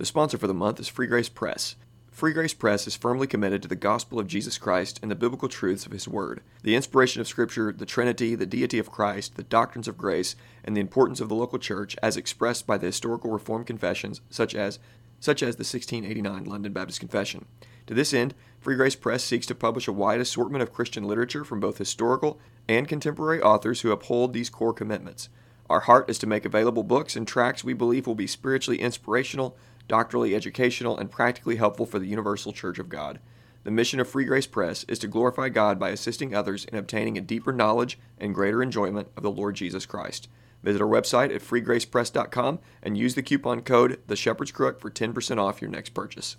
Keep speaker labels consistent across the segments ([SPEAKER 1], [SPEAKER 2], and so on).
[SPEAKER 1] The sponsor for the month is Free Grace Press. Free Grace Press is firmly committed to the gospel of Jesus Christ and the biblical truths of His Word. The inspiration of Scripture, the Trinity, the deity of Christ, the doctrines of grace, and the importance of the local church as expressed by the historical Reformed confessions such as such as the 1689 London Baptist Confession. To this end, Free Grace Press seeks to publish a wide assortment of Christian literature from both historical and contemporary authors who uphold these core commitments. Our heart is to make available books and tracts we believe will be spiritually inspirational, doctrinally educational, and practically helpful for the universal Church of God. The mission of Free Grace Press is to glorify God by assisting others in obtaining a deeper knowledge and greater enjoyment of the Lord Jesus Christ. Visit our website at freegracepress.com and use the coupon code The Shepherd's Crook for 10% off your next purchase.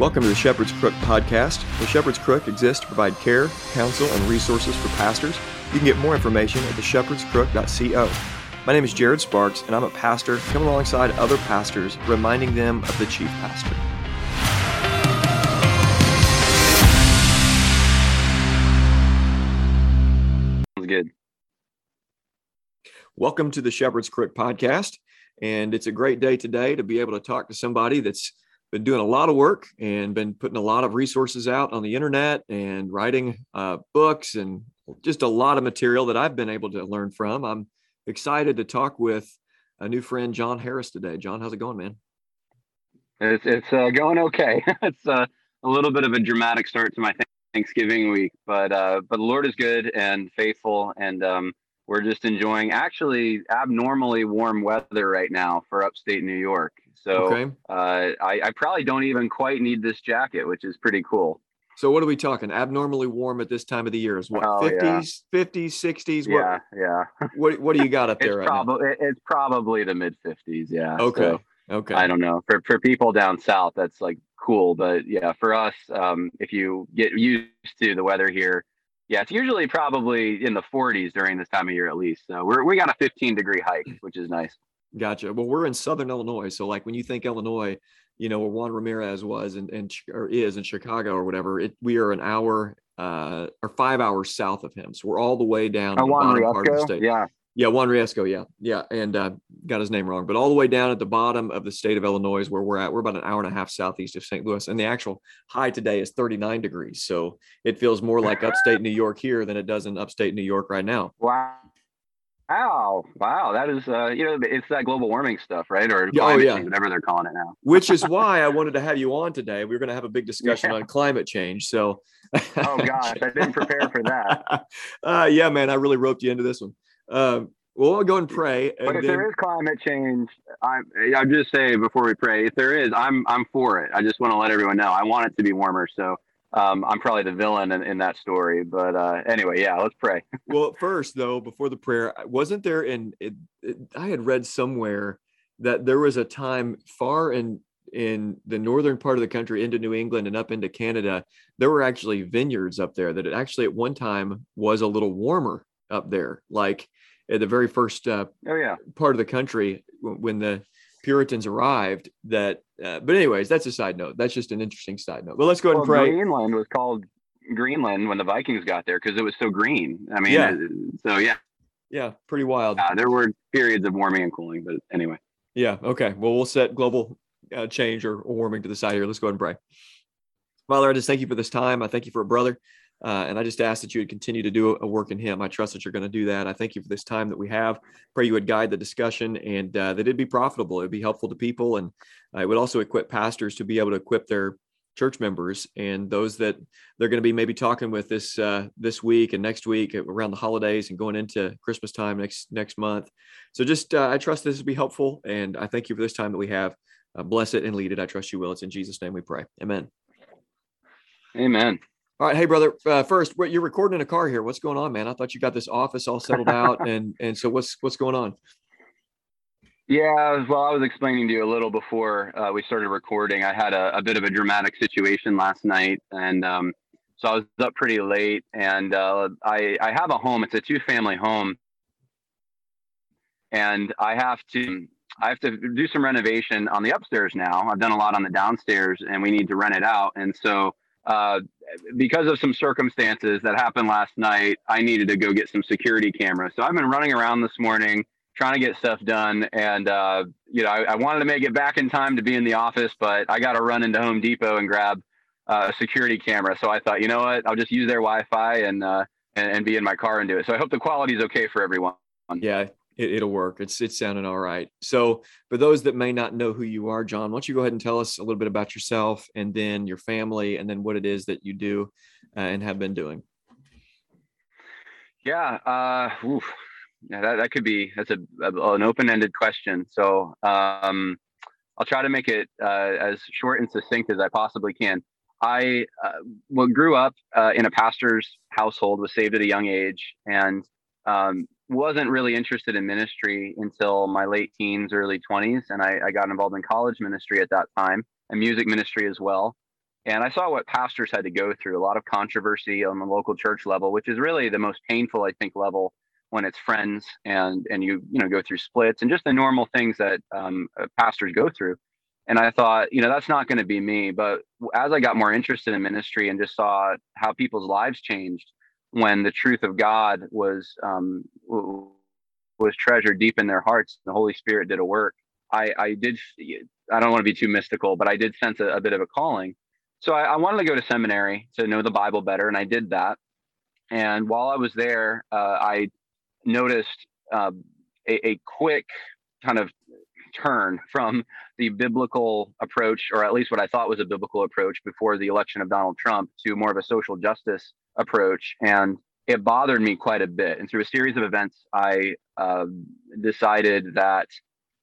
[SPEAKER 1] Welcome to the Shepherd's Crook podcast. The Shepherd's Crook exists to provide care, counsel, and resources for pastors. You can get more information at theshepherdscrook.co. My name is Jared Sparks, and I'm a pastor coming alongside other pastors, reminding them of the chief pastor.
[SPEAKER 2] Sounds good.
[SPEAKER 1] Welcome to the Shepherd's Crook podcast. And it's a great day today to be able to talk to somebody that's been doing a lot of work and been putting a lot of resources out on the internet and writing uh, books and just a lot of material that I've been able to learn from. I'm excited to talk with a new friend, Jon Harris, today. Jon, how's it going, man?
[SPEAKER 2] It's it's uh, going okay. it's uh, a little bit of a dramatic start to my Thanksgiving week, but uh, but the Lord is good and faithful, and um, we're just enjoying actually abnormally warm weather right now for upstate New York. So okay. uh, I, I probably don't even quite need this jacket, which is pretty cool.
[SPEAKER 1] So what are we talking? Abnormally warm at this time of the year is what? Oh, 50s, 50s, 60s?
[SPEAKER 2] What, yeah, yeah.
[SPEAKER 1] what what do you got up there right
[SPEAKER 2] probably, now? It's probably the mid 50s, yeah.
[SPEAKER 1] Okay. So, okay.
[SPEAKER 2] I don't know. For for people down south that's like cool, but yeah, for us um if you get used to the weather here, yeah, it's usually probably in the 40s during this time of year at least. So we're we got a 15 degree hike, which is nice.
[SPEAKER 1] Gotcha. Well, we're in Southern Illinois, so like when you think Illinois, you know where Juan Ramirez was and, and or is in Chicago or whatever, it we are an hour uh or five hours south of him. So we're all the way down
[SPEAKER 2] oh, Juan the part of the state. Yeah.
[SPEAKER 1] Yeah, Juan Riesco, yeah, yeah, and uh, got his name wrong, but all the way down at the bottom of the state of Illinois is where we're at. We're about an hour and a half southeast of St. Louis, and the actual high today is 39 degrees. So it feels more like upstate New York here than it does in upstate New York right now.
[SPEAKER 2] Wow. Wow, wow, that is uh, you know it's that global warming stuff, right? Or
[SPEAKER 1] oh yeah,
[SPEAKER 2] change, whatever they're calling it now.
[SPEAKER 1] Which is why I wanted to have you on today. We are going to have a big discussion yeah. on climate change. So,
[SPEAKER 2] oh gosh, I didn't prepare for that.
[SPEAKER 1] uh, yeah, man, I really roped you into this one. Um, well, I'll go and pray. And
[SPEAKER 2] but if then... there is climate change, I'm I'm just saying before we pray, if there is, I'm I'm for it. I just want to let everyone know I want it to be warmer. So um, I'm probably the villain in, in that story. But uh, anyway, yeah, let's pray.
[SPEAKER 1] well, first though, before the prayer, wasn't there in it, it, I had read somewhere that there was a time far in in the northern part of the country into New England and up into Canada, there were actually vineyards up there that it actually at one time was a little warmer up there, like at the very first uh,
[SPEAKER 2] oh yeah
[SPEAKER 1] part of the country when the Puritans arrived. That, uh, but anyways, that's a side note. That's just an interesting side note. But let's go ahead
[SPEAKER 2] well,
[SPEAKER 1] and pray.
[SPEAKER 2] Greenland was called Greenland when the Vikings got there because it was so green. I mean, yeah. so yeah,
[SPEAKER 1] yeah, pretty wild.
[SPEAKER 2] Uh, there were periods of warming and cooling, but anyway.
[SPEAKER 1] Yeah. Okay. Well, we'll set global uh, change or, or warming to the side here. Let's go ahead and pray. Father, I just thank you for this time. I thank you for a brother. Uh, and I just ask that you would continue to do a work in him. I trust that you're going to do that. I thank you for this time that we have. Pray you would guide the discussion and uh, that it'd be profitable. It'd be helpful to people. And uh, it would also equip pastors to be able to equip their church members and those that they're going to be maybe talking with this uh, this week and next week around the holidays and going into Christmas time next next month. So just uh, I trust this will be helpful. And I thank you for this time that we have. Uh, bless it and lead it. I trust you will. It's in Jesus' name we pray. Amen.
[SPEAKER 2] Amen.
[SPEAKER 1] All right, hey brother. Uh, first, what you're recording in a car here? What's going on, man? I thought you got this office all settled out, and and so what's what's going on?
[SPEAKER 2] Yeah, well, I was explaining to you a little before uh, we started recording. I had a, a, bit of a dramatic situation last night, and um, so I was up pretty late. And uh, I I have a home. It's a two family home, and I have to I have to do some renovation on the upstairs now. I've done a lot on the downstairs, and we need to rent it out. And so uh, because of some circumstances that happened last night, I needed to go get some security cameras. So I've been running around this morning trying to get stuff done. And, uh, you know, I, I, wanted to make it back in time to be in the office, but I got to run into Home Depot and grab uh, a security camera. So I thought, you know what, I'll just use their Wi-Fi and, uh, and, and be in my car and do it. So I hope the quality is okay for everyone.
[SPEAKER 1] Yeah, it, will work. It's it's sounding all right. So for those that may not know who you are, Jon, why don't you go ahead and tell us a little bit about yourself and then your family and then what it is that you do uh, and have been doing.
[SPEAKER 2] Yeah, uh, oof, yeah, that, that could be that's a, a an open-ended question. So um, I'll try to make it uh, as short and succinct as I possibly can. I uh, well, grew up uh, in a pastor's household, was saved at a young age, and um, wasn't really interested in ministry until my late teens, early 20s. And I, I got involved in college ministry at that time and music ministry as well. And I saw what pastors had to go through a lot of controversy on the local church level, which is really the most painful, I think, level when it's friends and and you you know go through splits and just the normal things that um, uh, pastors go through. And I thought, you know, that's not going to be me. But as I got more interested in ministry and just saw how people's lives changed when the truth of God was um, was treasured deep in their hearts, the Holy Spirit did a work. I, I did. I don't want to be too mystical, but I did sense a, a bit of a calling. So I, I, wanted to go to seminary to know the Bible better, and I did that. And while I was there, uh, I noticed uh, a, a quick kind of turn from the biblical approach, or at least what I thought was a biblical approach before the election of Donald Trump, to more of a social justice approach. And it bothered me quite a bit. And through a series of events, I uh, decided that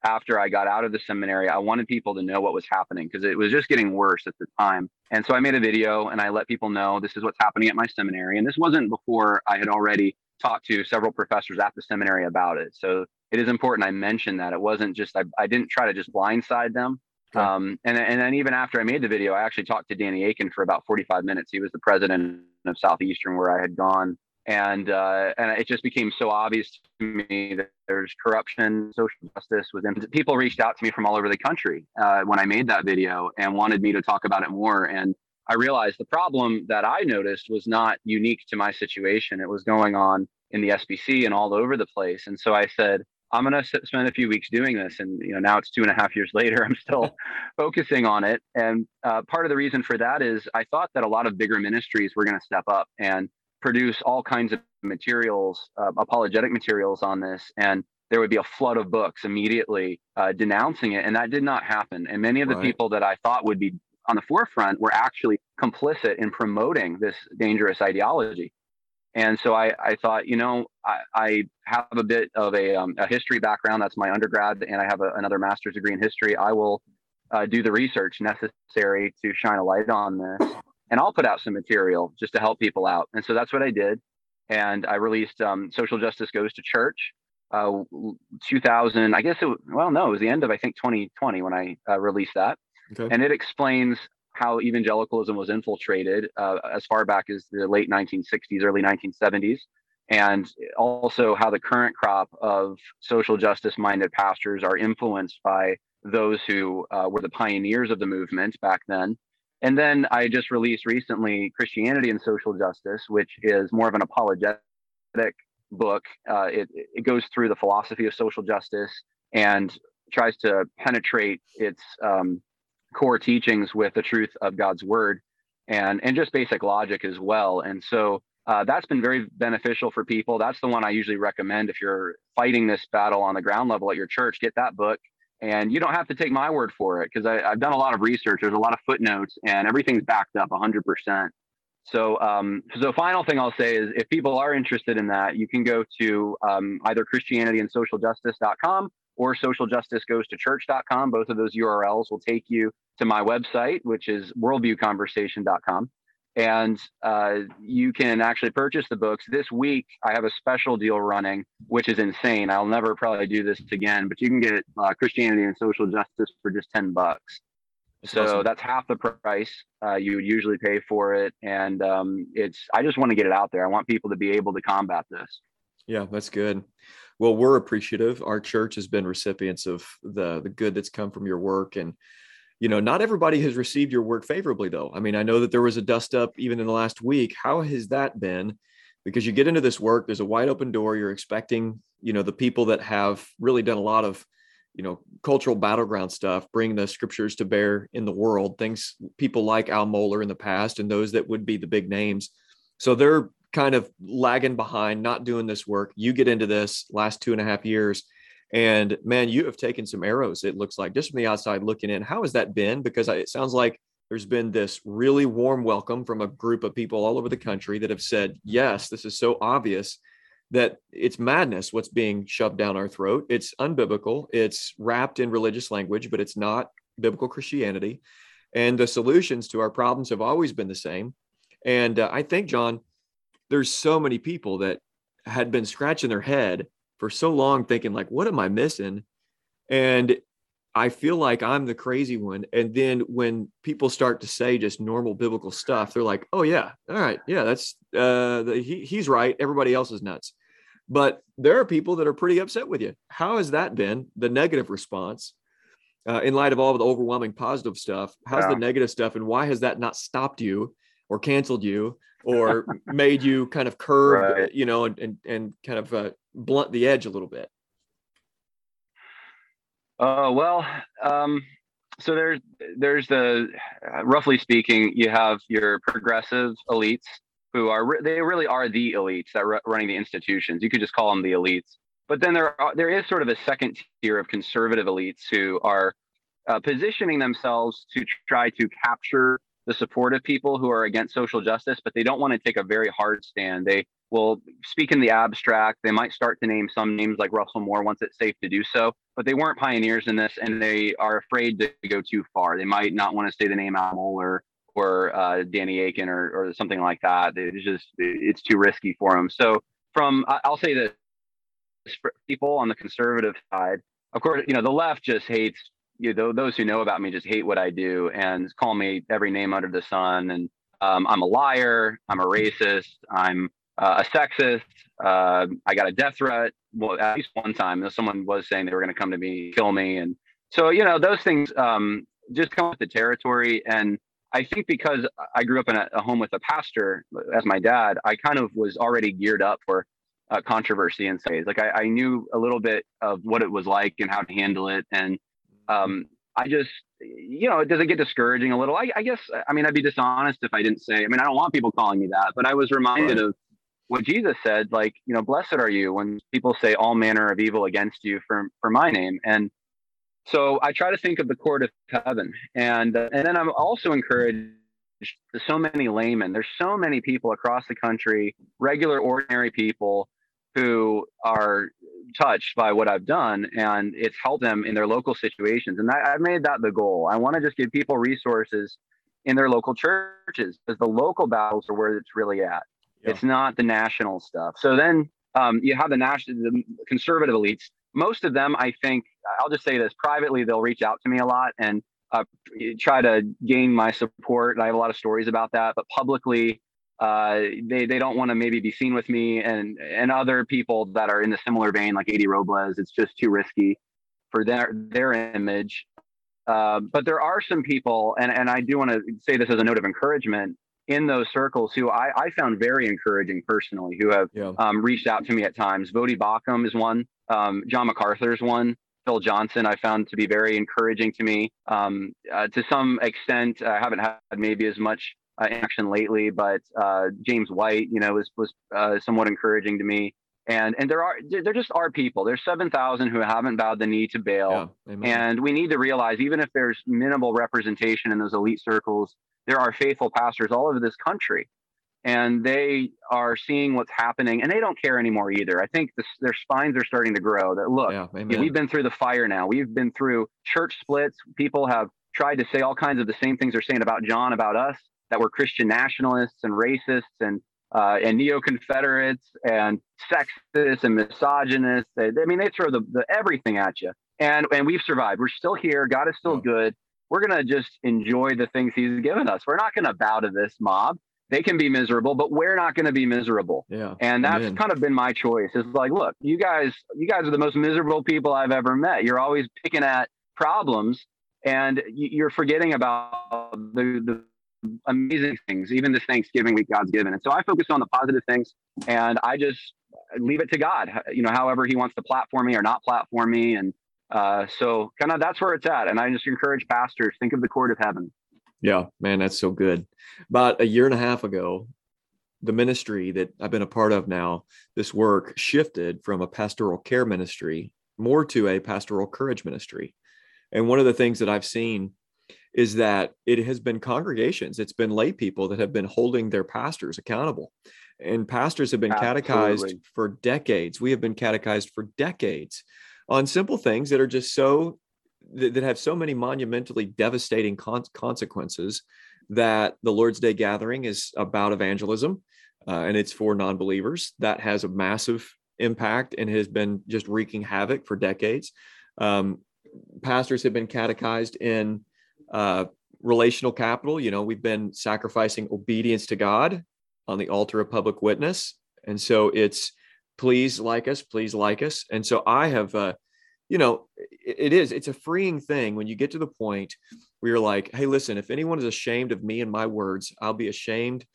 [SPEAKER 2] after I got out of the seminary, I wanted people to know what was happening because it was just getting worse at the time. And so I made a video and I let people know this is what's happening at my seminary. And this wasn't before I had already talked to several professors at the seminary about it. So it is important I mentioned that it wasn't just I, I didn't try to just blindside them. Okay. Um, and and then even after I made the video, I actually talked to Danny Akin for about 45 minutes. He was the president of Southeastern where I had gone, and uh, and it just became so obvious to me that there's corruption, social justice within. People reached out to me from all over the country uh, when I made that video and wanted me to talk about it more. And I realized the problem that I noticed was not unique to my situation. It was going on in the SBC and all over the place. And so I said, I'm going to spend a few weeks doing this. And, you know, now it's two and a half years later, I'm still focusing on it. And uh, part of the reason for that is I thought that a lot of bigger ministries were going to step up and produce all kinds of materials, uh, apologetic materials on this. And there would be a flood of books immediately uh, denouncing it. And that did not happen. And many of the right. people that I thought would be on the forefront were actually complicit in promoting this dangerous ideology. And so I, I thought, you know, I, I have a bit of a, um, a, history background. That's my undergrad, and I have a, another master's degree in history. I will uh, do the research necessary to shine a light on this, and I'll put out some material just to help people out. And so that's what I did. And I released um, Social Justice Goes to Church, uh, 2000. I guess it. Well, no, it was the end of I think 2020 when I uh, released that. Okay. And it explains how evangelicalism was infiltrated uh, as far back as the late 1960s, early 1970s, and also how the current crop of social justice minded pastors are influenced by those who uh, were the pioneers of the movement back then. And then I just released recently Christianity and Social Justice, which is more of an apologetic book. Uh, it, it goes through the philosophy of social justice and tries to penetrate its um, core teachings with the truth of God's word and and just basic logic as well. And so uh, that's been very beneficial for people. That's the one I usually recommend if you're fighting this battle on the ground level at your church. Get that book, and you don't have to take my word for it because I've done a lot of research. There's a lot of footnotes, and everything's backed up 100%. So, um, so final thing I'll say is if people are interested in that, you can go to um, either ChristianityandSocialJustice.com or socialjusticegoestochurch.com. Both of those URLs will take you to my website, which is worldviewconversation.com. And uh, you can actually purchase the books. This week, I have a special deal running, which is insane. I'll never probably do this again, but you can get uh, Christianity and Social Justice for just 10 bucks. That's so awesome. that's half the price uh, you would usually pay for it. And um, it's, I just want to get it out there. I want people to be able to combat this.
[SPEAKER 1] Yeah, that's good. Well, we're appreciative. Our church has been recipients of the the good that's come from your work, and you know, not everybody has received your work favorably, though. I mean, I know that there was a dust up even in the last week. How has that been? Because you get into this work, there's a wide open door. You're expecting, you know, the people that have really done a lot of, you know, cultural battleground stuff, bring the scriptures to bear in the world. Things people like Al Mohler in the past, and those that would be the big names. So they're kind of lagging behind, not doing this work. You get into this last two and a half years and man, you have taken some arrows, it looks like, just from the outside looking in. How has that been? Because it sounds like there's been this really warm welcome from a group of people all over the country that have said, yes, this is so obvious that it's madness what's being shoved down our throat. It's unbiblical, it's wrapped in religious language, but it's not biblical Christianity. And the solutions to our problems have always been the same. And uh, I think, Jon, there's so many people that had been scratching their head for so long thinking like what am i missing? And i feel like i'm the crazy one. And then when people start to say just normal biblical stuff they're like oh yeah all right yeah that's uh the, he, he's right. Everybody else is nuts. But there are people that are pretty upset with you. How has that been the negative response uh, in light of all of the overwhelming positive stuff? How's yeah. the negative stuff and why has that not stopped you or canceled you or made you kind of curve right. you know and, and, and kind of uh, blunt the edge a little bit?
[SPEAKER 2] Uh, well, um, so there's there's the uh, roughly speaking, you have your progressive elites who are re- they really are the elites that are running the institutions. You could just call them the elites. But then there are, there is sort of a second tier of conservative elites who are uh, positioning themselves to try to capture the support of people who are against social justice, but they don't want to take a very hard stand. They will speak in the abstract. They might start to name some names like Russell Moore once it's safe to do so, but they weren't pioneers in this and they are afraid to go too far. They might not want to say the name Al Mohler or uh, Danny Akin or, or something like that. It's just, it's too risky for them. So from, I'll say that people on the conservative side, of course, you know, the left just hates, you know, those who know about me just hate what I do and call me every name under the sun. And um, I'm a liar. I'm a racist. I'm uh, a sexist. Uh, I got a death threat. Well, at least one time, someone was saying they were going to come to me, kill me, and so you know those things um, just come with the territory. And I think because I grew up in a, a, home with a pastor as my dad, I kind of was already geared up for uh, controversy some ways. Like I, I, knew a little bit of what it was like and how to handle it, and um, I just, you know, does it get discouraging a little? I, I, guess, I mean, I'd be dishonest if I didn't say. I mean, I don't want people calling me that, but I was reminded right. of what Jesus said, like, you know, blessed are you when people say all manner of evil against you for, for my name. And so I try to think of the court of heaven. And, uh, and then I'm also encouraged to so many laymen. There's so many people across the country, regular, ordinary people who are touched by what I've done and it's helped them in their local situations. And I, I've made that the goal. I want to just give people resources in their local churches because the local battles are where it's really at. It's not the national stuff. So then um, you have the national, the conservative elites. Most of them, I think, I'll just say this privately, they'll reach out to me a lot and uh, try to gain my support. And I have a lot of stories about that, but publicly, uh, they they don't want to maybe be seen with me and and other people that are in the similar vein, like Adi Robles. It's just too risky for their their image. Uh, but there are some people, and and I do want to say this as a note of encouragement in those circles who I, I found very encouraging personally, who have yeah. um, reached out to me at times. Voddie Baucham is one. Um, John MacArthur is one. Phil Johnson, I found to be very encouraging to me. Um, uh, to some extent, I haven't had maybe as much uh, action lately, but uh, James White, you know, was was uh, somewhat encouraging to me. And and there are there just are people. There's seven thousand who haven't bowed the knee to Baal, yeah, and we need to realize even if there's minimal representation in those elite circles, there are faithful pastors all over this country and they are seeing what's happening and they don't care anymore either. I think this, their spines are starting to grow that look, yeah, we've been through the fire now. We've been through church splits. People have tried to say all kinds of the same things they're saying about Jon, about us, that we're Christian nationalists and racists and uh, and neo-Confederates and sexists and misogynists. They, I mean, they throw the, the everything at you. And and we've survived. We're still here. God is still yeah. good we're going to just enjoy the things he's given us. We're not going to bow to this mob. They can be miserable, but we're not going to be miserable.
[SPEAKER 1] Yeah.
[SPEAKER 2] And that's Amen. kind of been my choice. Is like, look, you guys, you guys are the most miserable people I've ever met. You're always picking at problems. and you're forgetting about the, the amazing things, even this Thanksgiving week God's given. And so I focus on the positive things and I just leave it to God, you know, however he wants to platform me or not platform me. And uh, so kind of that's where it's at. And I just encourage pastors, think of the court of heaven.
[SPEAKER 1] Yeah, man, that's so good. About a year and a half ago, the ministry that I've been a part of now, this work shifted from a pastoral care ministry more to a pastoral courage ministry. And one of the things that I've seen is that it has been congregations, it's been lay people that have been holding their pastors accountable. And pastors have been Absolutely. catechized for decades. We have been catechized for decades on simple things that are just so that, that have so many monumentally devastating con- consequences that the Lord's Day gathering is about evangelism uh, and it's for non-believers. That has a massive impact and has been just wreaking havoc for decades. Um, pastors have been catechized in uh, relational capital. You know, we've been sacrificing obedience to God on the altar of public witness. And so it's please like us, please like us. And so I have, uh, you know, it, it is, it's a freeing thing when you get to the point where you're like, hey, listen, if anyone is ashamed of me and my words, I'll be ashamed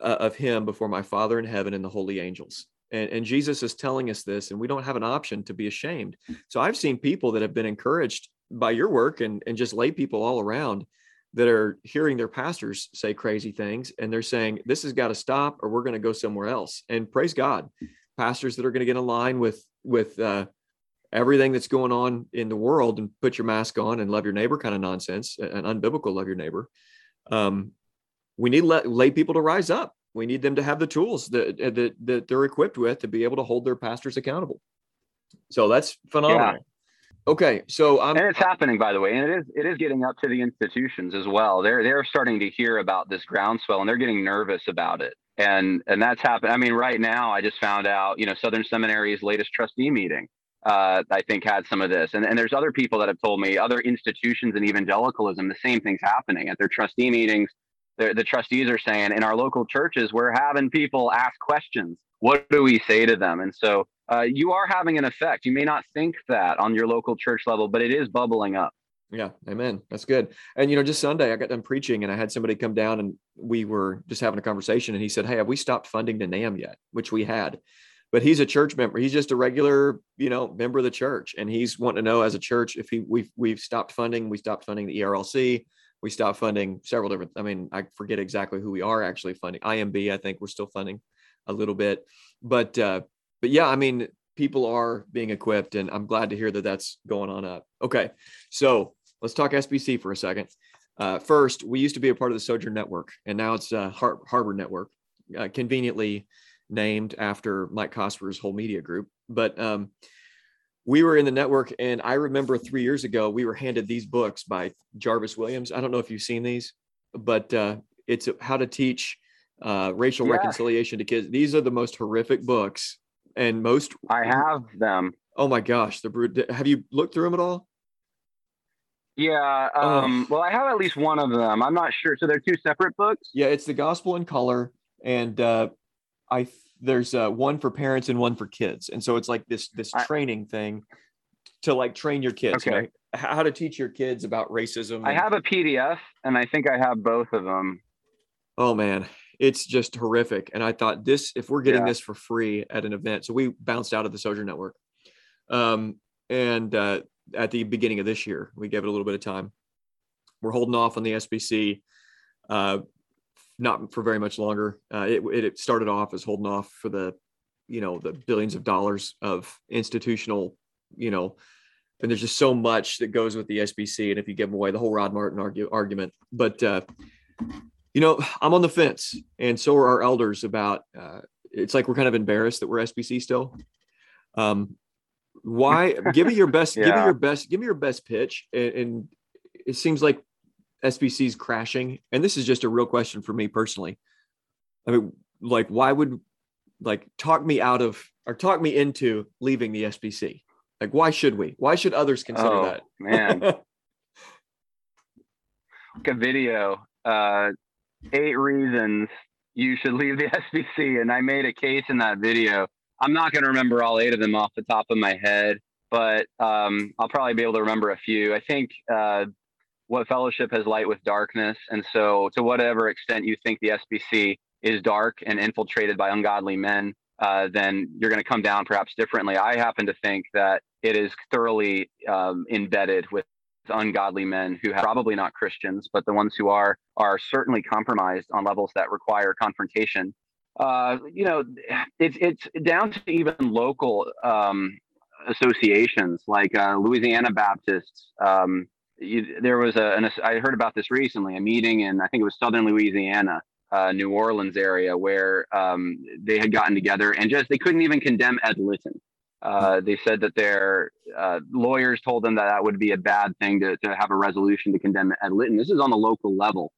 [SPEAKER 1] uh, of him before my Father in heaven and the holy angels. And, and Jesus is telling us this, and we don't have an option to be ashamed. So I've seen people that have been encouraged by your work and, and just lay people all around that are hearing their pastors say crazy things and they're saying this has got to stop or we're going to go somewhere else. And praise god pastors that are going to get in line with with uh, everything that's going on in the world and put your mask on and love your neighbor kind of nonsense and unbiblical love your neighbor um, we need let, lay people to rise up. We need them to have the tools that, that that they're equipped with to be able to hold their pastors accountable. So that's phenomenal. yeah. Okay, so
[SPEAKER 2] I'm, and it's happening, by the way, and it is it is getting up to the institutions as well. They're they're starting to hear about this groundswell, and they're getting nervous about it. And and that's happened. I mean, right now, I just found out, you know, Southern Seminary's latest trustee meeting, uh, I think, had some of this, and and there's other people that have told me, other institutions in evangelicalism, the same thing's happening at their trustee meetings. The, the trustees are saying in our local churches, we're having people ask questions. What do we say to them? And so uh, you are having an effect. You may not think that on your local church level, but it is bubbling up.
[SPEAKER 1] Yeah, amen. That's good. And you know, just Sunday I got done preaching and I had somebody come down and we were just having a conversation and he said, Hey, have we stopped funding the NAMB yet? Which we had. But he's a church member. He's just a regular, you know, member of the church. And he's wanting to know as a church if he we've we've stopped funding, we stopped funding the ERLC, we stopped funding several different. I mean, I forget exactly who we are actually funding. IMB, I think we're still funding a little bit. But uh but yeah, I mean, people are being equipped, and I'm glad to hear that that's going on up. Okay, so let's talk SBC for a second. Uh, first, we used to be a part of the Sojourn Network, and now it's uh, Har- Harbor Network, uh, conveniently named after Mike Cosper's whole media group. But um, we were in the network, and I remember three years ago we were handed these books by Jarvis Williams. I don't know if you've seen these, but uh, it's how to teach uh, racial yeah. reconciliation to kids. These are the most horrific books and most
[SPEAKER 2] I have them.
[SPEAKER 1] Oh my gosh, the brute have you looked through them at all?
[SPEAKER 2] Yeah. Um, oh. Well, I have at least one of them. I'm not sure. So they're two separate books.
[SPEAKER 1] Yeah, it's the Gospel in Color, and uh, I there's uh, one for parents and one for kids, and so it's like this this I, training thing to like train your kids. Okay. You know, how to teach your kids about racism.
[SPEAKER 2] I have a PDF, and I think I have both of them.
[SPEAKER 1] Oh man, it's just horrific. And I thought this, if we're getting yeah. this for free at an event, so we bounced out of the Sojourn Network. Um, and uh, at the beginning of this year, we gave it a little bit of time. We're holding off on the SBC, uh, not for very much longer. Uh, it, it started off as holding off for the, you know, the billions of dollars of institutional, you know, and there's just so much that goes with the SBC. And if you give them away, the whole Rod Martin argue, argument, but uh, you know, I'm on the fence, and so are our elders about. Uh, it's like we're kind of embarrassed that we're SBC still. Um, why? give me your best. yeah. Give me your best. Give me your best pitch. And, and it seems like SBC is crashing. And this is just a real question for me personally. I mean, like, why would like talk me out of or talk me into leaving the SBC? Like, why should we? Why should others consider oh, that?
[SPEAKER 2] man. like a video uh, eight reasons you should leave the SBC. And I made a case in that video. I'm not going to remember all eight of them off the top of my head, but um, I'll probably be able to remember a few. I think uh, what fellowship has light with darkness. And so, to whatever extent you think the SBC is dark and infiltrated by ungodly men, uh, then you're going to come down perhaps differently. I happen to think that it is thoroughly um, embedded with ungodly men who have probably not Christians, but the ones who are are certainly compromised on levels that require confrontation. Uh, you know, it's it's down to even local um, associations like uh, Louisiana Baptists. Um, you, there was a, an, I heard about this recently, a meeting in I think it was Southern Louisiana, uh, New Orleans area, where um, they had gotten together and just they couldn't even condemn Ed Litton. Uh, they said that their uh, lawyers told them that that would be a bad thing to, to have a resolution to condemn Ed Litton. This is on the local level.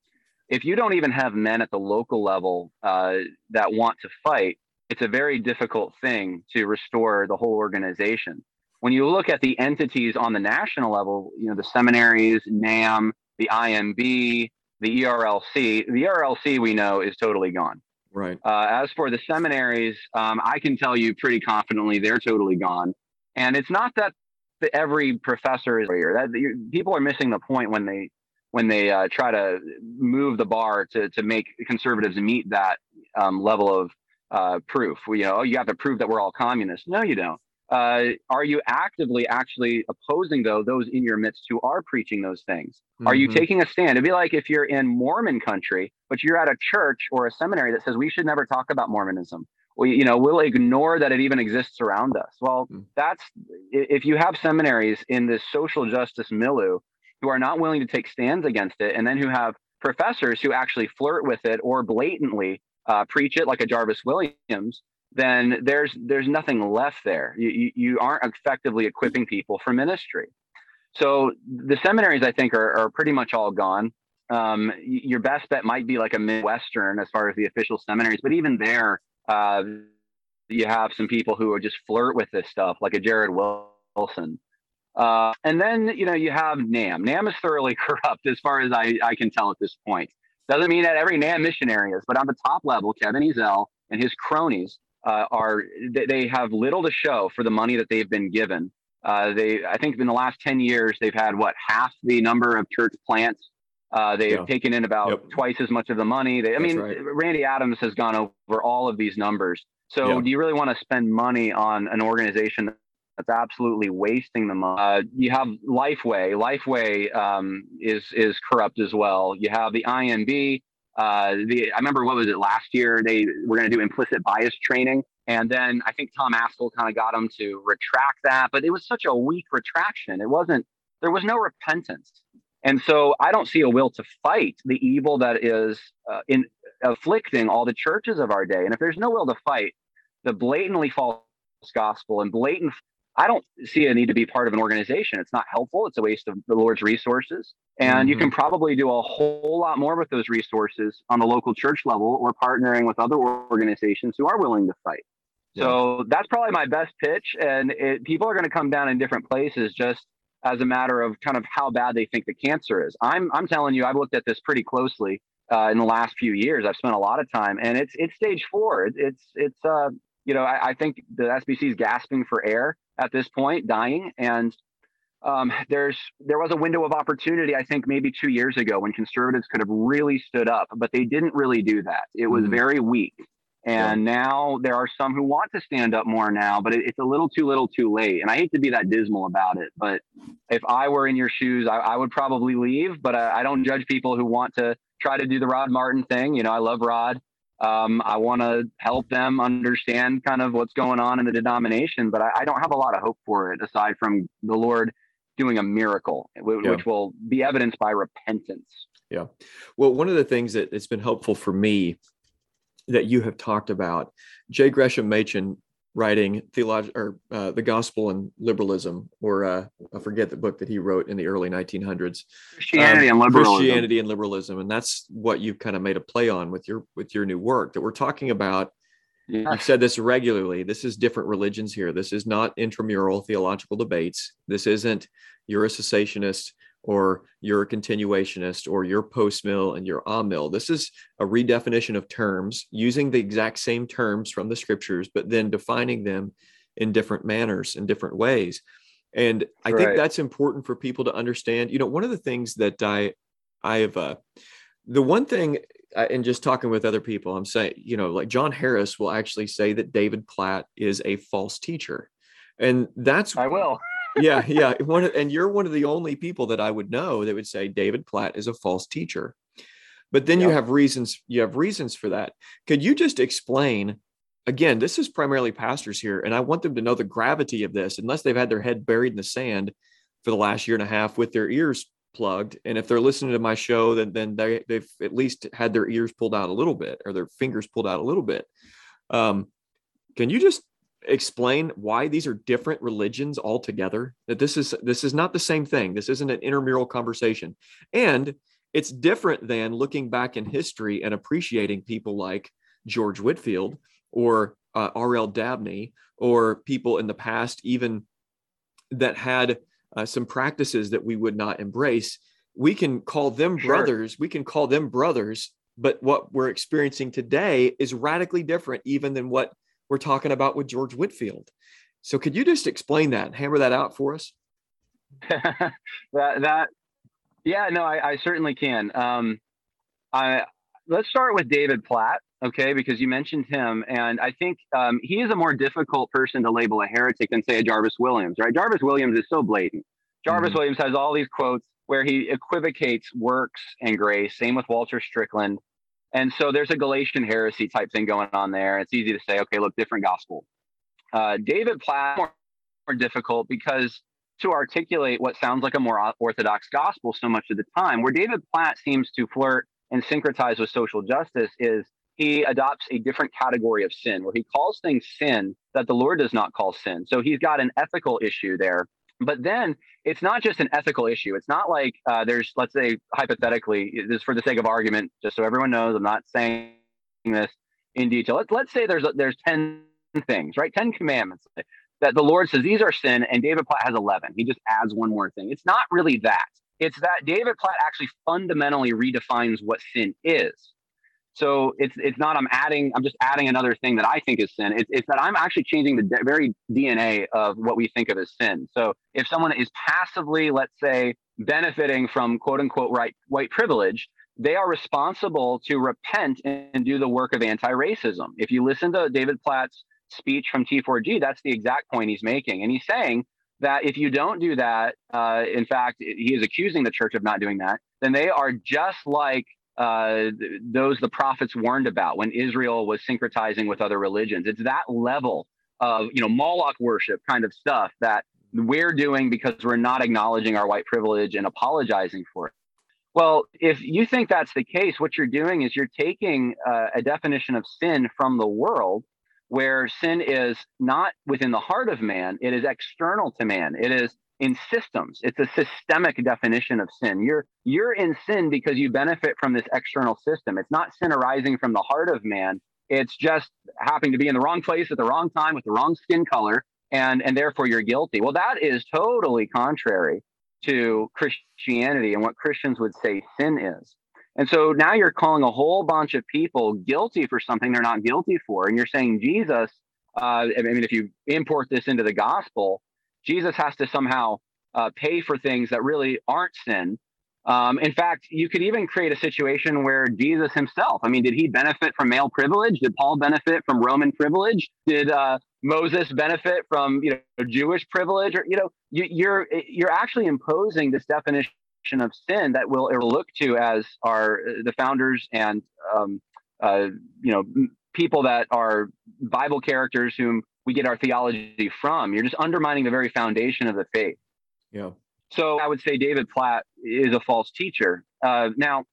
[SPEAKER 2] If you don't even have men at the local level uh, that want to fight, it's a very difficult thing to restore the whole organization. When you look at the entities on the national level, you know, the seminaries, NAMB, the IMB, the ERLC, the ERLC we know is totally gone.
[SPEAKER 1] Right.
[SPEAKER 2] Uh, as for the seminaries, um, I can tell you pretty confidently they're totally gone. And it's not that the, every professor is here. That people are missing the point when they when they uh, try to move the bar to to make conservatives meet that um, level of uh, proof. You know, oh, you have to prove that we're all communists. No, you don't. Uh, are you actively actually opposing though those in your midst who are preaching those things? Mm-hmm. Are you mm-hmm. taking a stand? It'd be like if you're in Mormon country, but you're at a church or a seminary that says we should never talk about Mormonism. We, you know, we'll ignore that it even exists around us. Well, mm-hmm. that's if you have seminaries in this social justice milieu who are not willing to take stands against it, and then who have professors who actually flirt with it or blatantly uh, preach it, like a Jarvis Williams, then there's there's nothing left there. You, you, aren't effectively equipping people for ministry. So the seminaries, I think, are, are pretty much all gone. Um, your best bet might be like a Midwestern as far as the official seminaries, but even there, uh, you have some people who are just flirt with this stuff, like a Jared Wilson. Uh, and then you know you have NAMB. NAMB is thoroughly corrupt, as far as I, I can tell at this point. Doesn't mean that every NAMB missionary is, but on the top level, Kevin Ezell and his cronies uh, are they have little to show for the money that they've been given. Uh, they, I think, in the last ten years, they've had what half the number of church plants. Uh, they have yeah. taken in about yep. twice as much of the money. They, I That's mean, right. Randy Adams has gone over all of these numbers. So, do you really want to spend money on an organization that's absolutely wasting the money? Uh, you have Lifeway. Lifeway um, is is corrupt as well. You have the IMB. Uh, the I remember what was it last year? They were going to do implicit bias training, and then I think Tom Ascol kind of got them to retract that, but it was such a weak retraction. It wasn't. There was no repentance, and so I don't see a will to fight the evil that is uh, in afflicting all the churches of our day. And if there's no will to fight the blatantly false gospel and blatant I don't see a need to be part of an organization. It's not helpful. It's a waste of the Lord's resources. And mm-hmm. you can probably do a whole lot more with those resources on the local church level or partnering with other organizations who are willing to fight. Yeah. So that's probably my best pitch. And it, people are going to come down in different places just as a matter of kind of how bad they think the cancer is. I'm, I'm telling you, I've looked at this pretty closely uh, in the last few years. I've spent a lot of time and it's, it's stage four. It, it's, it's, uh, you know, I, I think the SBC is gasping for air at this point, dying. And um, there's there was a window of opportunity, I think, maybe two years ago when conservatives could have really stood up, but they didn't really do that. It was mm-hmm. very weak. And yeah. now there are some who want to stand up more now, but it, it's a little too little too late. And I hate to be that dismal about it, but if I were in your shoes, I, I would probably leave. But I, I don't judge people who want to try to do the Rod Martin thing. You know, I love Rod. Um, I want to help them understand kind of what's going on in the denomination, but I, I, don't have a lot of hope for it aside from the Lord doing a miracle, which yeah. will be evidenced by repentance.
[SPEAKER 1] Yeah. Well, one of the things that it's been helpful for me that you have talked about, J. Gresham Machen writing theology or uh, the gospel and liberalism or uh, i forget the book that he wrote in the early 1900s
[SPEAKER 2] christianity um, and liberalism.
[SPEAKER 1] Christianity and liberalism and that's what you've kind of made a play on with your with your new work that we're talking about. Yes. you've said this regularly this is different religions here. This is not intramural theological debates. This isn't you're a cessationist or you're a continuationist or you're post mill and you're a mill. This is a redefinition of terms using the exact same terms from the scriptures, but then defining them in different manners in different ways. And I right. think that's important for people to understand. You know, one of the things that I, I have, uh, the one thing, uh, and just talking with other people, I'm saying, you know, like Jon Harris will actually say that David Platt is a false teacher. And that's,
[SPEAKER 2] I will.
[SPEAKER 1] Yeah. Yeah. One of, and you're one of the only people that I would know that would say David Platt is a false teacher. But then you have reasons, you have reasons for that. Could you just explain again, this is primarily pastors here, and I want them to know the gravity of this, unless they've had their head buried in the sand for the last year and a half with their ears plugged. And if they're listening to my show, then then they they've at least had their ears pulled out a little bit or their fingers pulled out a little bit. Um, can you just explain why these are different religions altogether? That this is this is not the same thing. This isn't an intramural conversation, and it's different than looking back in history and appreciating people like George Whitefield or uh, R.L. Dabney or people in the past, even that had uh, some practices that we would not embrace. We can call them sure. brothers. We can call them brothers, but what we're experiencing today is radically different, even than what we're talking about with George Whitefield. So, could you just explain that, hammer that out for us?
[SPEAKER 2] that that yeah, no, I, I certainly can. Um, I let's start with David Platt okay, because you mentioned him, and I think um, he is a more difficult person to label a heretic than say a Jarvis Williams, right? Jarvis Williams is so blatant. Jarvis mm-hmm. Williams has all these quotes where he equivocates works and grace. Same with Walter Strickland. And so there's a Galatian heresy type thing going on there. It's easy to say, okay, look, different gospel. Uh, David Platt more, more difficult because to articulate what sounds like a more orthodox gospel so much of the time, where David Platt seems to flirt and syncretize with social justice is he adopts a different category of sin where he calls things sin that the Lord does not call sin. So he's got an ethical issue there. But then it's not just an ethical issue. It's not like uh, there's, let's say, hypothetically, this for the sake of argument, just so everyone knows, I'm not saying this in detail. Let's, let's say there's there's 10 things, right? 10 commandments that the Lord says these are sin, and David Platt has 11. He just adds one more thing. It's not really that. It's that David Platt actually fundamentally redefines what sin is. So it's it's not I'm adding I'm just adding another thing that I think is sin. It's, it's that I'm actually changing the very DNA of what we think of as sin. So if someone is passively, let's say, benefiting from quote unquote right white privilege, they are responsible to repent and do the work of anti-racism. If you listen to David Platt's speech from T4G, that's the exact point he's making, and he's saying that if you don't do that, uh, in fact, he is accusing the church of not doing that, then they are just like uh, those the prophets warned about when Israel was syncretizing with other religions. It's that level of you know Moloch worship kind of stuff that we're doing because we're not acknowledging our white privilege and apologizing for it. Well, if you think that's the case, what you're doing is you're taking uh, a definition of sin from the world where sin is not within the heart of man, it is external to man. It is in systems. It's a systemic definition of sin. You're you're in sin because you benefit from this external system. It's not sin arising from the heart of man. It's just happening to be in the wrong place at the wrong time with the wrong skin color, and and therefore you're guilty. Well, that is totally contrary to Christianity and what Christians would say sin is. And so now you're calling a whole bunch of people guilty for something they're not guilty for, and you're saying Jesus. Uh, I mean, if you import this into the gospel, Jesus has to somehow uh, pay for things that really aren't sin. Um, in fact, you could even create a situation where Jesus himself, I mean, did he benefit from male privilege? Did Paul benefit from Roman privilege? Did uh, Moses benefit from you know Jewish privilege? Or you know, you, you're you're actually imposing this definition of sin that we'll look to as our the founders and um, uh, you know people that are Bible characters whom we get our theology from. You're just undermining the very foundation of the faith.
[SPEAKER 1] Yeah.
[SPEAKER 2] So I would say David Platt is a false teacher. Uh, now,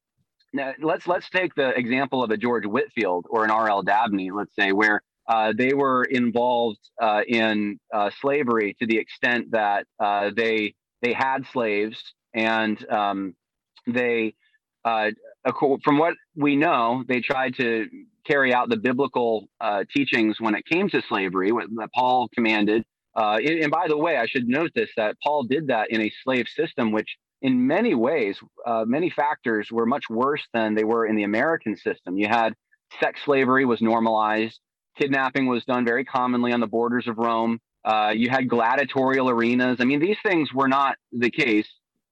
[SPEAKER 2] now, let's let's take the example of a George Whitefield or an R.L. Dabney, let's say, where uh, they were involved uh, in uh, slavery to the extent that uh, they they had slaves and um, they uh, from what we know, they tried to carry out the biblical uh, teachings when it came to slavery that Paul commanded. Uh, and by the way, I should note this that Paul did that in a slave system, which in many ways, uh, many factors were much worse than they were in the American system. You had sex slavery was normalized, kidnapping was done very commonly on the borders of Rome. Uh, you had gladiatorial arenas. I mean, these things were not the case,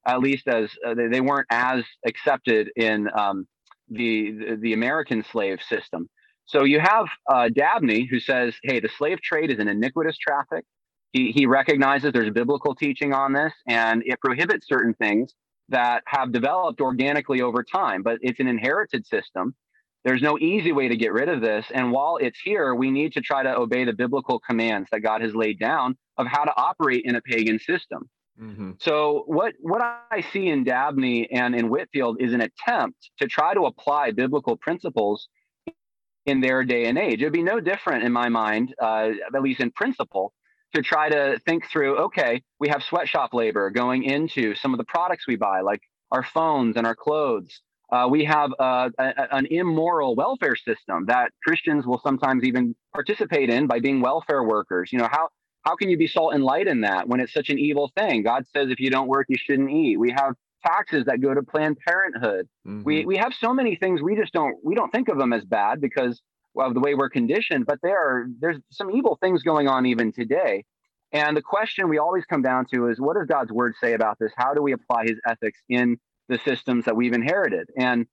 [SPEAKER 2] at least as uh, they, they, weren't as accepted in um, the, the, American slave system. So you have uh, Dabney who says, "Hey, the slave trade is an iniquitous traffic. He, he recognizes there's biblical teaching on this, and it prohibits certain things that have developed organically over time, but it's an inherited system. There's no easy way to get rid of this. And while it's here, we need to try to obey the biblical commands that God has laid down of how to operate in a pagan system. Mm-hmm. So what what I see in Dabney and in Whitefield is an attempt to try to apply biblical principles in their day and age. It would be no different in my mind, uh, at least in principle, to try to think through. Okay, we have sweatshop labor going into some of the products we buy, like our phones and our clothes. Uh, we have uh, a, an immoral welfare system that Christians will sometimes even participate in by being welfare workers. You know, how, how can you be salt and light in that when it's such an evil thing? God says if you don't work, you shouldn't eat. We have taxes that go to Planned Parenthood. Mm-hmm. We, we have so many things we just don't we don't think of them as bad because of the way we're conditioned, but there are there's some evil things going on even today. And the question we always come down to is what does God's word say about this? How do we apply his ethics in the systems that we've inherited. And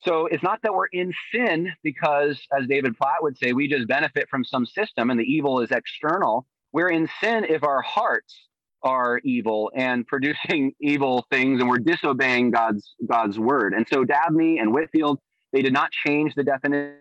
[SPEAKER 2] so it's not that we're in sin because, as David Platt would say, we just benefit from some system and the evil is external. We're in sin if our hearts are evil and producing evil things and we're disobeying God's God's word. And so Dabney and Whitefield, they did not change the definition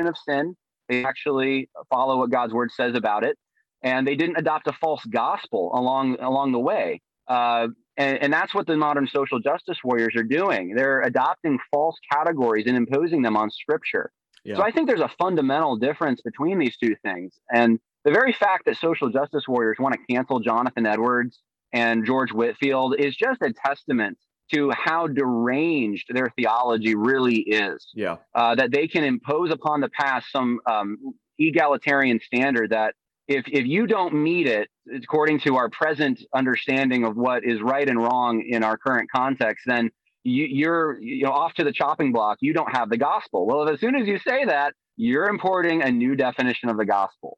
[SPEAKER 2] of sin. They actually follow what God's word says about it. And they didn't adopt a false gospel along along the way. Uh, and, and that's what the modern social justice warriors are doing. They're adopting false categories and imposing them on scripture. Yeah. So I think there's a fundamental difference between these two things. And the very fact that social justice warriors want to cancel Jonathan Edwards and George Whitefield is just a testament to how deranged their theology really is.
[SPEAKER 1] Yeah.
[SPEAKER 2] Uh, that they can impose upon the past some um, egalitarian standard that if if you don't meet it according to our present understanding of what is right and wrong in our current context, then you, you're you know off to the chopping block. You don't have the gospel. Well, as soon as you say that, you're importing a new definition of the gospel.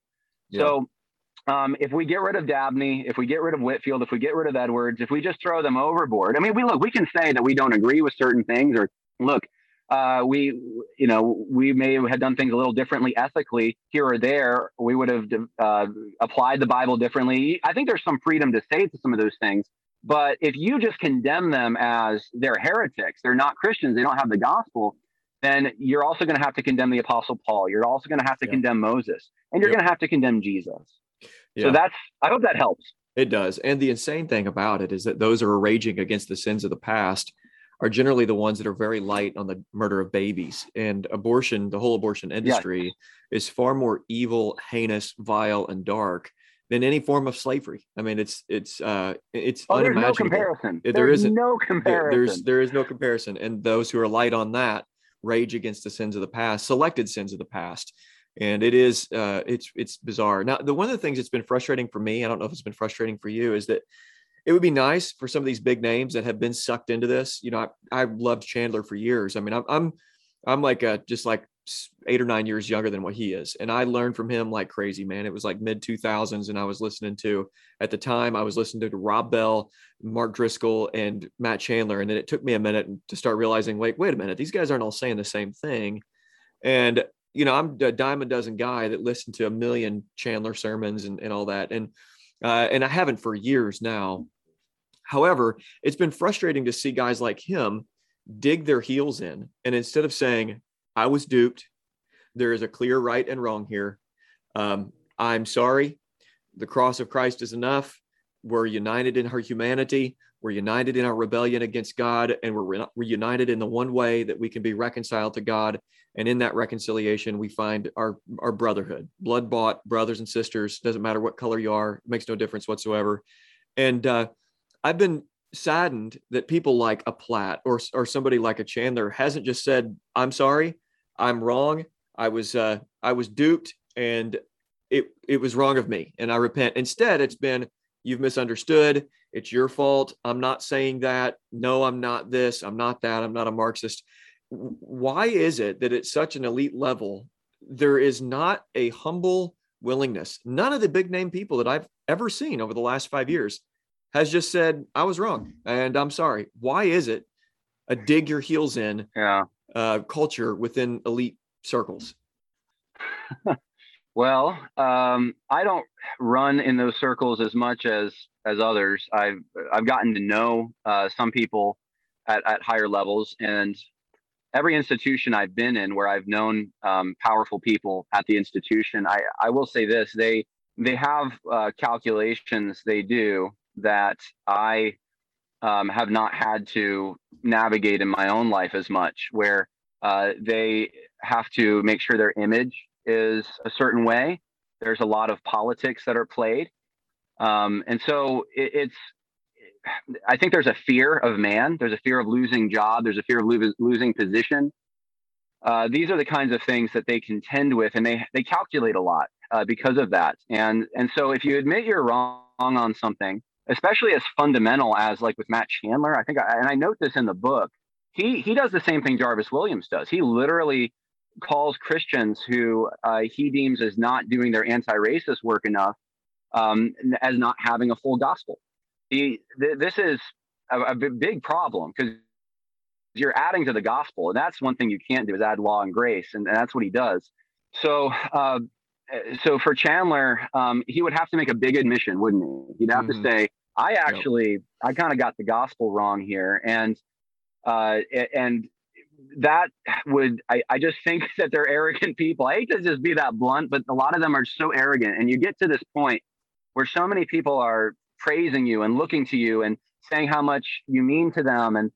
[SPEAKER 2] So um, if we get rid of Dabney, if we get rid of Whitefield, if we get rid of Edwards, if we just throw them overboard, I mean, we look, we can say that we don't agree with certain things, or look, uh, we, you know, we may have done things a little differently ethically here or there. We would have uh, applied the Bible differently. I think there's some freedom to say to some of those things. But if you just condemn them as they're heretics, they're not Christians, they don't have the gospel, then you're also going to have to condemn the Apostle Paul. You're also going to have to yeah. condemn Moses, and you're yep. going to have to condemn Jesus. Yeah. So that's, I hope that helps.
[SPEAKER 1] It does. And the insane thing about it is that those who are raging against the sins of the past are generally the ones that are very light on the murder of babies. And abortion, the whole abortion industry, yeah. is far more evil, heinous, vile, and dark than any form of slavery. I mean, it's it's uh it's
[SPEAKER 2] oh, unimaginable. There's no comparison. There there's isn't no comparison.
[SPEAKER 1] There, there's there is no comparison. And those who are light on that rage against the sins of the past, selected sins of the past. And it is uh it's it's bizarre. Now, the one of the things that's been frustrating for me, I don't know if it's been frustrating for you, is that it would be nice for some of these big names that have been sucked into this. You know, I, I loved Chandler for years. I mean, I'm I'm I'm like a, just like eight or nine years younger than what he is, and I learned from him like crazy, man. It was like mid 2000s, and I was listening to at the time I was listening to Rob Bell, Mark Driscoll, and Matt Chandler, and then it took me a minute to start realizing, wait, wait a minute, these guys aren't all saying the same thing, and you know, I'm a dime a dozen guy that listened to a million Chandler sermons and, and all that, and uh, and I haven't for years now. However, it's been frustrating to see guys like him dig their heels in. And instead of saying, I was duped, there is a clear right and wrong here. Um, I'm sorry. The cross of Christ is enough. We're united in our humanity. We're united in our rebellion against God, and we're, re- we're united in the one way that we can be reconciled to God. And in that reconciliation, we find our, our brotherhood, blood bought brothers and sisters. Doesn't matter what color you are, it makes no difference whatsoever. And uh, I've been saddened that people like a Platt or or somebody like a Chandler hasn't just said, "I'm sorry, I'm wrong. I was uh, I was duped, and it it was wrong of me, and I repent." Instead, it's been, "You've misunderstood. It's your fault. I'm not saying that. No, I'm not this. I'm not that. I'm not a Marxist." Why is it that at such an elite level there is not a humble willingness. None of the big name people that I've ever seen over the last five years has just said, I was wrong and I'm sorry. Why is it a dig your heels in
[SPEAKER 2] yeah.
[SPEAKER 1] uh, culture within elite circles?
[SPEAKER 2] well, um, I don't run in those circles as much as as others. I've I've gotten to know uh, some people at, at higher levels, and every institution I've been in where I've known um, powerful people at the institution, I, I will say this: they they have uh, calculations they do that I um, have not had to navigate in my own life as much, where uh, they have to make sure their image is a certain way. There's a lot of politics that are played, um, and so it, it's I think there's a fear of man. There's a fear of losing job. There's a fear of lo- losing position. Uh, these are the kinds of things that they contend with, and they they calculate a lot uh, because of that. And and so if you admit you're wrong on something, especially as fundamental as like with Matt Chandler, I think, I, and I note this in the book, he he does the same thing Jarvis Williams does. He literally calls Christians who uh, he deems as not doing their anti-racist work enough um, as not having a full gospel he, th- this is a, a big problem because you're adding to the gospel, and that's one thing you can't do is add law and grace, and, and that's what he does. So, uh, so for Chandler, um, he would have to make a big admission, wouldn't he? He'd have mm-hmm. to say, "I actually, yep. I kind of got the gospel wrong here," and uh, and that would I, I just think that they're arrogant people. I hate to just be that blunt, but a lot of them are so arrogant, and you get to this point where so many people are praising you and looking to you and saying how much you mean to them and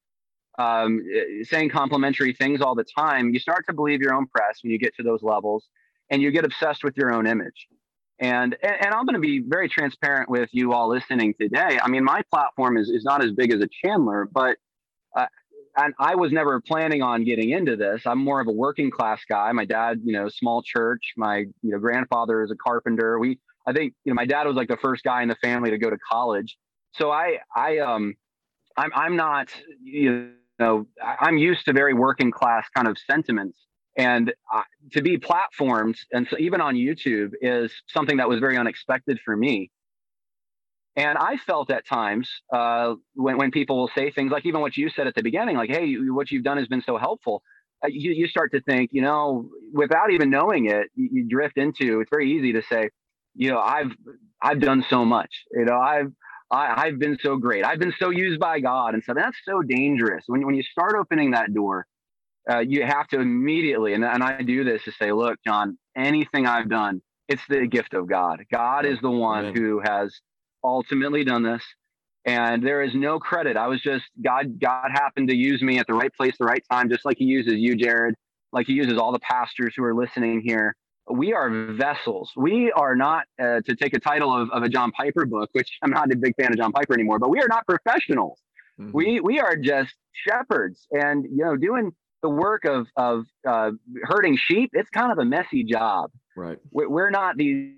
[SPEAKER 2] um, saying complimentary things all the time, you start to believe your own press when you get to those levels and you get obsessed with your own image. And, and, and I'm going to be very transparent with you all listening today. I mean, my platform is, is not as big as a Chandler, but uh, and I was never planning on getting into this. I'm more of a working class guy. My dad, you know, small church. My you know grandfather is a carpenter. We I think you know my dad was like the first guy in the family to go to college. So I I um I'm I'm not you know I'm used to very working class kind of sentiments and uh, to be platformed and so even on YouTube is something that was very unexpected for me. And I felt at times uh, when when people will say things like even what you said at the beginning, like "Hey, what you've done has been so helpful." Uh, you, you start to think, you know, without even knowing it, you, you drift into. It's very easy to say, you know, I've I've done so much. You know, I've I, have been so great. I've been so used by God, and so that's so dangerous. When when you start opening that door, uh, you have to immediately, and, and I do this to say, look, Jon, anything I've done, it's the gift of God. God is the one Amen. who has ultimately done this, and there is no credit. I was just God. God happened to use me at the right place, the right time, just like He uses you, Jared, like He uses all the pastors who are listening here we are vessels. We are not, uh, to take a title of, of a John Piper book, which I'm not a big fan of John Piper anymore, but we are not professionals. Mm-hmm. We we are just shepherds, and you know, doing the work of of uh, herding sheep. It's kind of a messy job.
[SPEAKER 1] Right.
[SPEAKER 2] We're not these,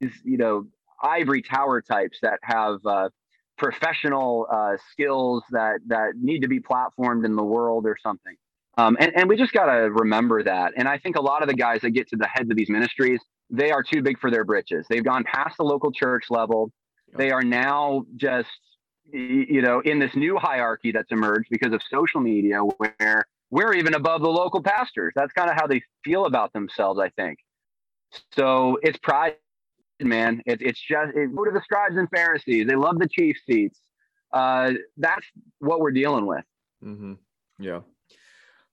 [SPEAKER 2] you know, ivory tower types that have uh, professional uh, skills that that need to be platformed in the world or something. Um, and, and we just got to remember that. And I think a lot of the guys that get to the heads of these ministries, they are too big for their britches. They've gone past the local church level. They are now just, you know, in this new hierarchy that's emerged because of social media where we're even above the local pastors. That's kind of how they feel about themselves, I think. So it's pride, man. It, it's just, it, go to the scribes and Pharisees. They love the chief seats. Uh, that's what we're dealing with.
[SPEAKER 1] Mm-hmm. Yeah.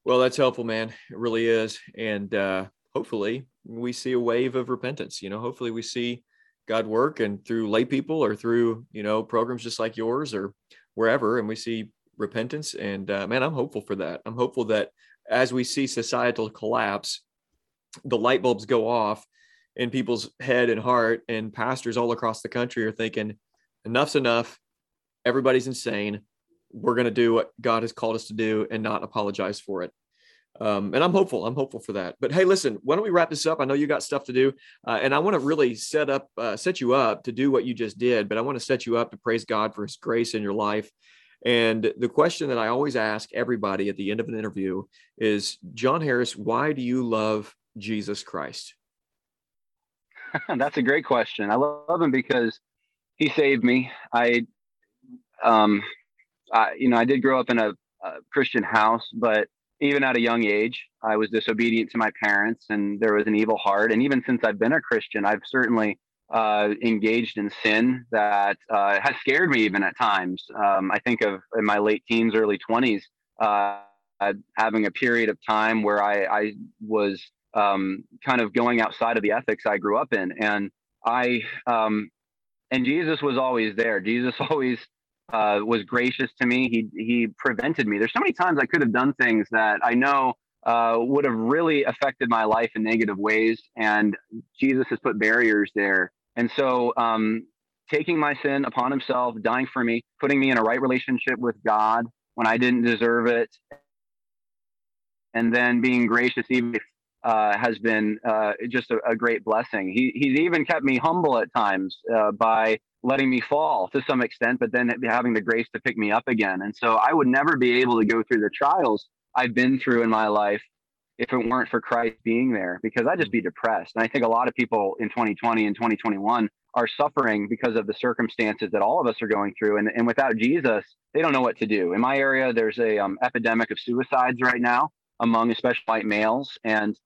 [SPEAKER 1] Well, that's helpful, man. It really is. And uh, hopefully we see a wave of repentance. You know, hopefully we see God work and through lay people or through, you know, programs just like yours or wherever, and we see repentance. And uh, man, I'm hopeful for that. I'm hopeful that as we see societal collapse, the light bulbs go off in people's head and heart, and pastors all across the country are thinking, enough's enough. Everybody's insane we're going to do what God has called us to do and not apologize for it. Um, and I'm hopeful. I'm hopeful for that. But hey, listen, why don't we wrap this up? I know you got stuff to do, uh, and I want to really set up, uh, set you up to do what you just did. But I want to set you up to praise God for His grace in your life. And the question that I always ask everybody at the end of an interview is, Jon Harris, why do you love Jesus Christ?
[SPEAKER 2] That's a great question. I love him because he saved me. I, um, I, you know, I did grow up in a, a Christian house, but even at a young age, I was disobedient to my parents, and there was an evil heart. And even since I've been a Christian, I've certainly uh, engaged in sin that uh, has scared me even at times. Um, I think of in my late teens, early 20s, uh, having a period of time where I, I was um, kind of going outside of the ethics I grew up in. And I, um, and Jesus was always there. Jesus always uh, was gracious to me. He, he prevented me. There's so many times I could have done things that I know uh, would have really affected my life in negative ways. And Jesus has put barriers there. And so, um, taking my sin upon himself, dying for me, putting me in a right relationship with God when I didn't deserve it, and then being gracious even uh, has been uh, just a, a, great blessing. He, he's even kept me humble at times uh, by letting me fall to some extent, but then having the grace to pick me up again. And so I would never be able to go through the trials I've been through in my life if it weren't for Christ being there, because I'd just be depressed. And I think a lot of people in 2020 and 2021 are suffering because of the circumstances that all of us are going through. And, and without Jesus, they don't know what to do. In my area, there's a um, epidemic of suicides right now among especially white males. And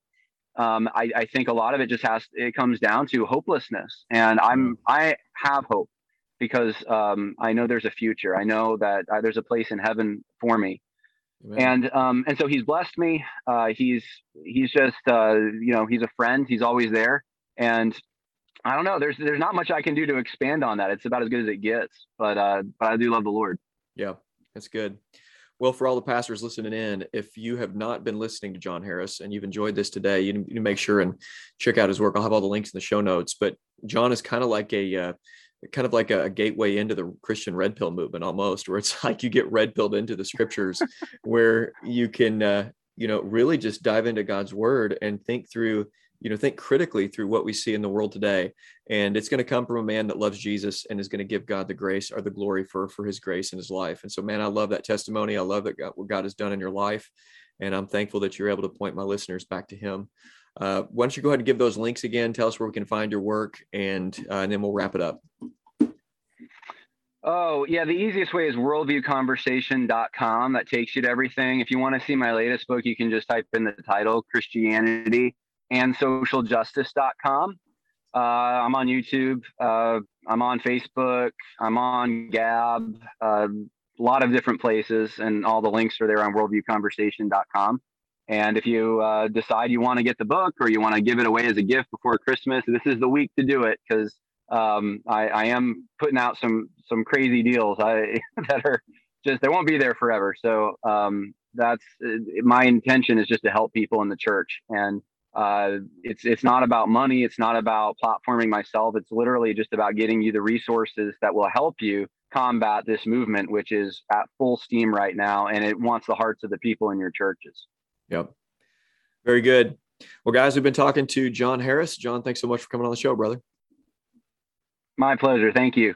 [SPEAKER 2] um, I, I, think a lot of it just has it comes down to hopelessness. And I'm I have hope because um, I know there's a future. I know that uh, there's a place in heaven for me. Amen. And um, and so he's blessed me. Uh, he's he's just uh, you know he's a friend. He's always there. And I don't know. There's there's not much I can do to expand on that. It's about as good as it gets. But uh, but I do love the Lord.
[SPEAKER 1] Yeah, that's good. Well, for all the pastors listening in, if you have not been listening to Jon Harris and you've enjoyed this today, you need to make sure and check out his work. I'll have all the links in the show notes. But Jon is kind of like a uh, kind of like a, gateway into the Christian red pill movement almost, where it's like you get red pilled into the scriptures, where you can uh, you know really just dive into God's word and think through you know think critically through what we see in the world today. And it's going to come from a man that loves jesus and is going to give god the grace or the glory for for his grace in his life. And so man i love that testimony. I love that god, what god has done in your life. And i'm thankful that you're able to point my listeners back to him uh, why don't you go ahead and give those links again tell us where we can find your work and uh, and then we'll wrap it up
[SPEAKER 2] Oh, yeah. The easiest way is worldviewconversation.com. That takes you to everything. If you want to see my latest book, you can just type in the title Christianity and socialjustice.com. Uh, I'm on YouTube. Uh, I'm on Facebook. I'm on Gab. Uh, a lot of different places, and all the links are there on worldviewconversation.com. And if you uh, decide you want to get the book or you want to give it away as a gift before Christmas, this is the week to do it because um, I, I, am putting out some some crazy deals I, that are just they won't be there forever. So um, that's my intention is just to help people in the church and uh, it's it's not about money. It's not about platforming myself. It's literally just about getting you the resources that will help you combat this movement, which is at full steam right now, and it wants the hearts of the people in your churches.
[SPEAKER 1] Yep. Very good. Well, guys, we've been talking to Jon Harris. Jon, thanks so much for coming on the show, brother.
[SPEAKER 2] My pleasure. Thank you.